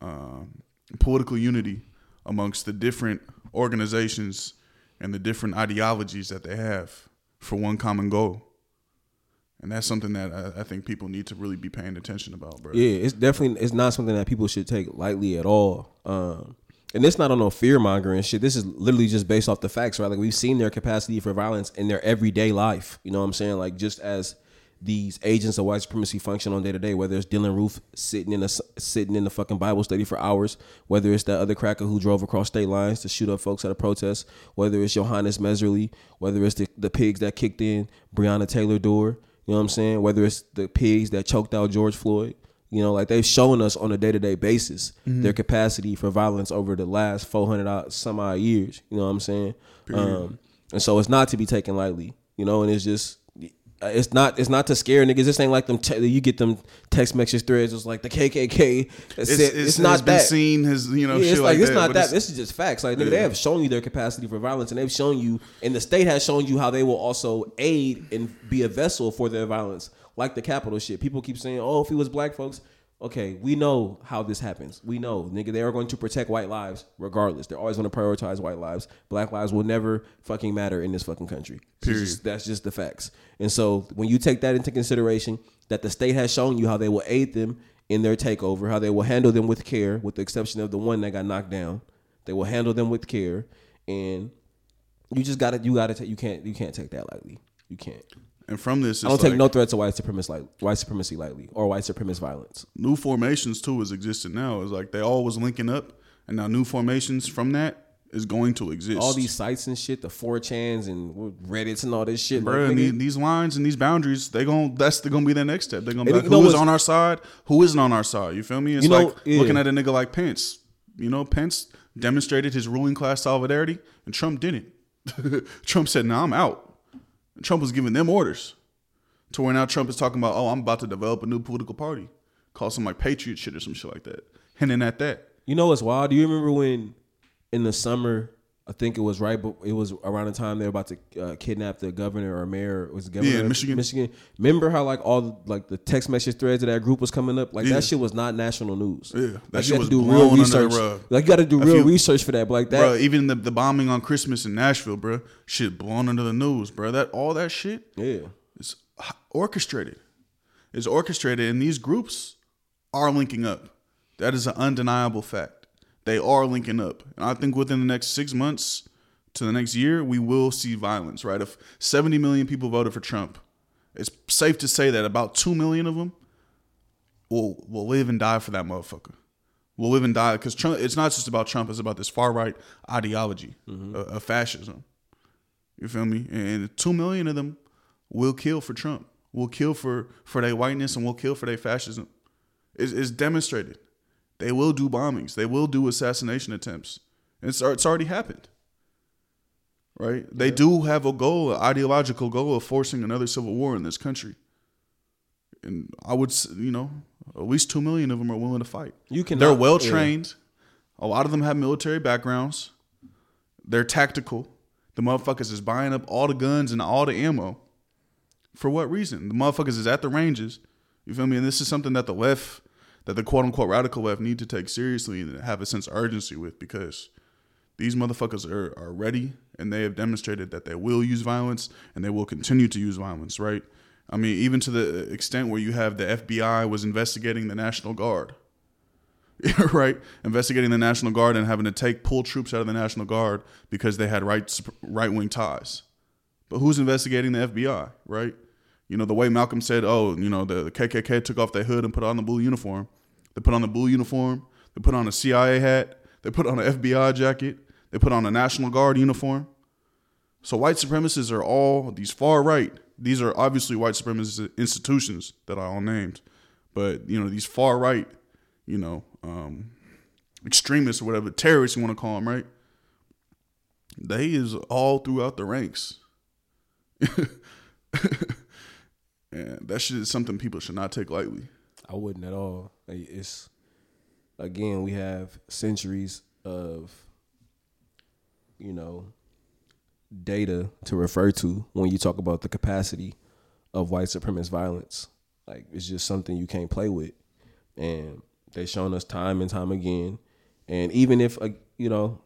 um, political unity amongst the different organizations and the different ideologies that they have for one common goal. And that's something that I, I think people need to really be paying attention about, bro.
Yeah, it's definitely it's not something that people should take lightly at all. Um, and it's not on no fear mongering shit. This is literally just based off the facts, right? Like we've seen their capacity for violence in their everyday life. You know what I'm saying? Like just as these agents of white supremacy function on day to day, whether it's Dylann Roof sitting in a sitting in the fucking Bible study for hours, whether it's that other cracker who drove across state lines to shoot up folks at a protest, whether it's Johannes Mehserle, whether it's the, the pigs that kicked in Breonna Taylor door, you know what I'm saying? Whether it's the pigs that choked out George Floyd, you know, like they've shown us on a day to day basis their capacity for violence over the last 400 some odd years. You know what I'm saying? Um, and so it's not to be taken lightly, you know, and it's just. Uh, it's not. It's not to scare niggas. This ain't like them. Te- you get them text message threads. It's like the KKK. It's,
It's,
it's,
it's,
not
been
that.
seen has you know
Yeah, it's like,
like
it's
that.
not that.
it's-
This is just facts. Like nigga,
Yeah.
they have shown you their capacity for violence, and they've shown you, and the state has shown you how they will also aid and be a vessel for their violence, like the Capitol shit. People keep saying, "Oh, if it was black folks." Okay, we know how this happens. We know, nigga, they are going to protect white lives regardless. They're always going to prioritize white lives. Black lives will never fucking matter in this fucking country.
Period.
just- that's just the facts. And so when you take that into consideration, that the state has shown you how they will aid them in their takeover, how they will handle them with care, with the exception of the one that got knocked down. They will handle them with care, and you just gotta, you gotta, take, you can't, you can't take that lightly. You can't.
And from this, it's
I don't take
like-
no threats of white supremacy, like white supremacy lightly, or white supremacist violence.
new formations too is existing now. It's like they all was linking up, and now new formations from that is going to exist.
All these sites and shit, the 4chans and Reddits and all this shit,
bro,
like,
these, these lines and these boundaries, they gon' that's the, gonna be the next step. They're gonna be like, who is on our side, who isn't on our side. You feel me? It's
You know,
like
yeah.
looking at a nigga like Pence. You know, Pence demonstrated his ruling class solidarity, and Trump didn't. Trump said, "No, I'm out." Trump was giving them orders To where now Trump is talking about, oh, I'm about to develop a new political party. Call some like patriot shit or some shit like that. Hinting at that.
You know what's wild? Do you remember when in the summer? I think it was right, but it was around the time they were about to uh, kidnap the governor or mayor. Was the governor
Yeah,
of
Michigan.
Michigan. Remember how like all the, like the text message threads of that group was coming up? Like
Yeah.
that shit was not national news.
Yeah, that
like,
shit
you
was
do
blown
real
under the
research.
rug.
Like you got to do real
few-
research for that. But like that,
Bro, even the, the bombing on Christmas in Nashville, bro, shit blown under the news, bro. That all that shit
yeah.
is h- orchestrated. It's orchestrated, and these groups are linking up. That is an undeniable fact. They are linking up, and I think within the next six months to the next year, we will see violence. Right? If seventy million people voted for Trump, it's safe to say that about two million of them will will live and die for that motherfucker. Will live and die because Trump. It's not just about Trump. It's about this far right ideology mm-hmm. of, of fascism. You feel me? And two million of them will kill for Trump. Will kill for for their whiteness and will kill for their fascism. It's, it's demonstrated. They will do bombings. They will do assassination attempts. It's it's already happened. Right? They do have a goal, an ideological goal of forcing another civil war in this country. And I would, you know, at least two million of them are willing to fight.
You can.
They're well trained. A lot of them have military backgrounds. They're tactical. The motherfuckers is buying up all the guns and all the ammo. For what reason? The motherfuckers is at the ranges. You feel me? And this is something that the left, that the quote unquote radical left need to take seriously and have a sense of urgency with because these motherfuckers are, are ready and they have demonstrated that they will use violence and they will continue to use violence, right? I mean, even to the extent where you have the FBI was investigating the National Guard. right? Investigating the National Guard and having to take pull troops out of the National Guard because they had right right wing ties. But who's investigating the FBI, right? You know, the way Malcolm said, oh, you know, the, the KKK took off their hood and put on the blue uniform. They put on the blue uniform. They put on a CIA hat. They put on an FBI jacket. They put on a National Guard uniform. So white supremacists are all these far right. These are obviously white supremacist institutions that I all named. But, you know, these far right, you know, um, extremists or whatever, terrorists you want to call them, right? They is all throughout the ranks. and that shit is something people should not take lightly.
I wouldn't at all. It's again, we have centuries of you know data to refer to when you talk about the capacity of white supremacist violence. Like it's just something you can't play with, and they've shown us time and time again. And even if uh, you know.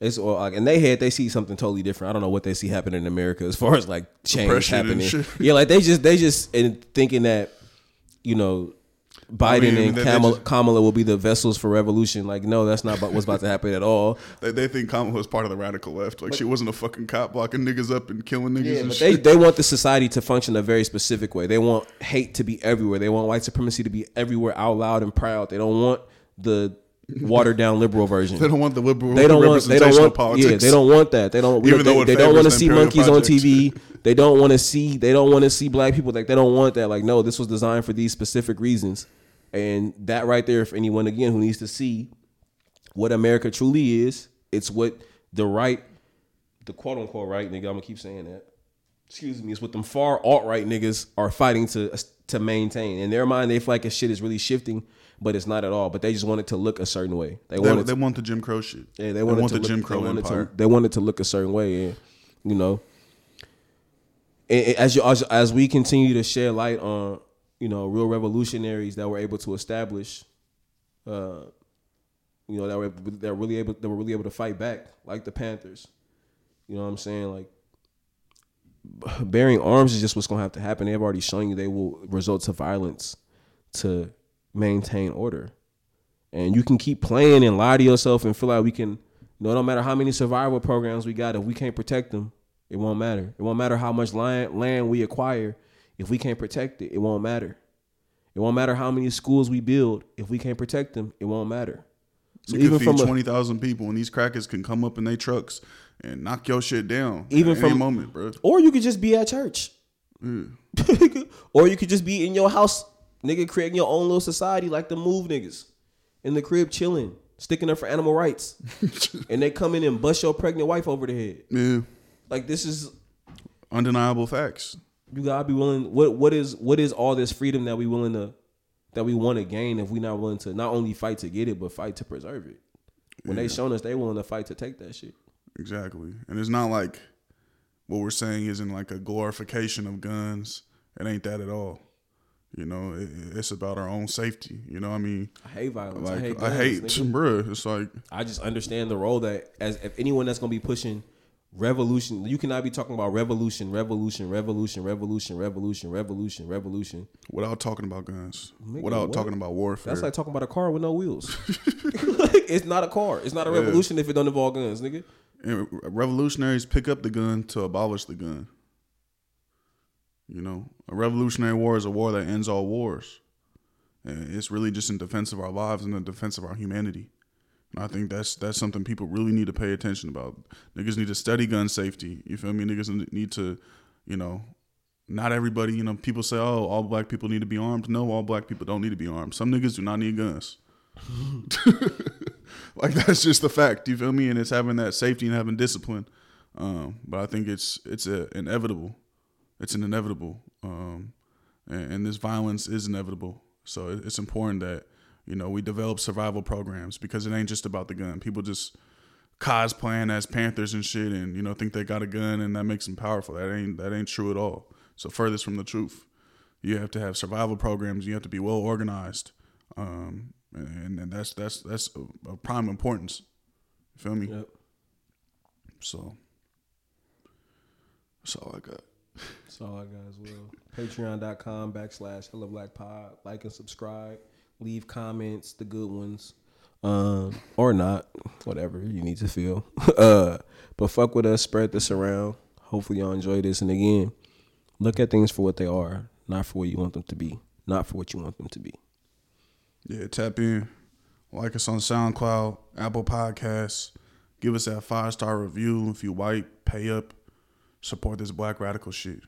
It's all like in their head they see something totally different. I don't know what they see happening in America as far as like change happening. Yeah, like they just they just and thinking that you know Biden
mean,
and
they- they
Kamala,
just-
Kamala will be the vessels for revolution. Like, no, that's not what's about to happen at all.
They, they think Kamala was part of the radical left. Like she wasn't a fucking cop blocking niggas up and killing niggas
Yeah,
and
but they,
shit.
they want the society to function a very specific way. They want hate to be everywhere. They want white supremacy to be everywhere, out loud and proud. They don't want the watered down liberal version.
They don't want the liberal
They don't want. They don't want.
politics.
Yeah, they don't want that. They don't.
Even
don't
though
they, they don't want to see monkeys on. TV. They don't want to see. They don't want to see black people. Like they don't want that. Like no, this was designed for these specific reasons. And that right there, for anyone again who needs to see what America truly is, it's what the right, the quote unquote right nigga. I'm gonna keep saying that. Excuse me. It's what them far alt right niggas are fighting to to maintain. In their mind, they feel like shit is really shifting, but it's not at all. But they just want it to look a certain way. They,
they,
want,
they
to,
want the Jim Crow shit.
yeah, they, want,
want
to
the Jim Crow
they
empire.
To, they want it to look a certain way, and you know, and, and as you as, as we continue to shed light on you know real revolutionaries that were able to establish, uh, you know that were that were really able that were really able to fight back like the Panthers. You know what I'm saying? Like bearing arms is just what's gonna have to happen. They've already shown you they will result to violence to maintain order. And you can keep playing and lie to yourself and feel like we can, you know, no matter how many survival programs we got, if we can't protect them, it won't matter. It won't matter how much land, land we acquire. If we can't protect it, it won't matter. It won't matter how many schools we build. If we can't protect them, it won't matter. So
You
even
can
from
feed twenty thousand people, and these crackers can come up in their trucks and knock your shit down.
Even from-
moment, bro.
or you could just be at church, or you could just be in your house, nigga, creating your own little society like the move niggas in the crib chilling, sticking up for animal rights, and they come in and bust your pregnant wife over the head.
Yeah,
Like this is
undeniable facts.
You gotta be willing. What what is what is all this freedom that we willing to that we want to gain if we not willing to not only fight to get it but fight to preserve it? When they shown us they willing to fight to take that shit.
Exactly. And it's not like what we're saying isn't like a glorification of guns. It ain't that at all. You know, it, it's about our own safety. You know, what I mean,
I hate violence.
like
I hate.
I hate, bruh. It's like
I just understand the role that as if anyone that's gonna be pushing revolution, you cannot be talking about revolution, revolution, revolution, revolution, revolution, revolution, revolution.
without talking about guns,
Nigga,
without
what?
talking about warfare.
That's like talking about a car with no wheels. like, it's not a car. It's not a revolution if it don't involve guns, nigga.
And revolutionaries pick up the gun to abolish the gun. You know, a revolutionary war is a war that ends all wars. And it's really just in defense of our lives and in defense of our humanity. And I think that's that's something people really need to pay attention about. Niggas need to study gun safety. You feel me? Niggas need to, you know, not everybody, you know, people say, oh, all black people need to be armed. No, all black people don't need to be armed. Some niggas do not need guns. like that's just the fact. You feel me? And it's having that safety and having discipline. Um, but I think it's it's a, inevitable. It's an inevitable, um, and, and this violence is inevitable. So it, it's important that you know we develop survival programs because it ain't just about the gun. People just cosplaying as panthers and shit, and you know think they got a gun and that makes them powerful. That ain't that ain't true at all. So furthest from the truth. You have to have survival programs. You have to be well organized, um, and, and that's that's that's of of prime importance. You feel me?
Yep.
So that's all I got.
That's all I got as well. Patreon.com backslash Hella Black Pod. Like and subscribe. Leave comments, the good ones. Um, or not. Whatever you need to feel. uh, but fuck with us, spread this around. Hopefully y'all enjoy this. And again, look at things for what they are, not for what you want them to be. Not for what you want them to be.
Yeah, tap in. Like us on SoundCloud, Apple Podcasts. Give us that five star review. If you white, pay up. Support this black radical shit.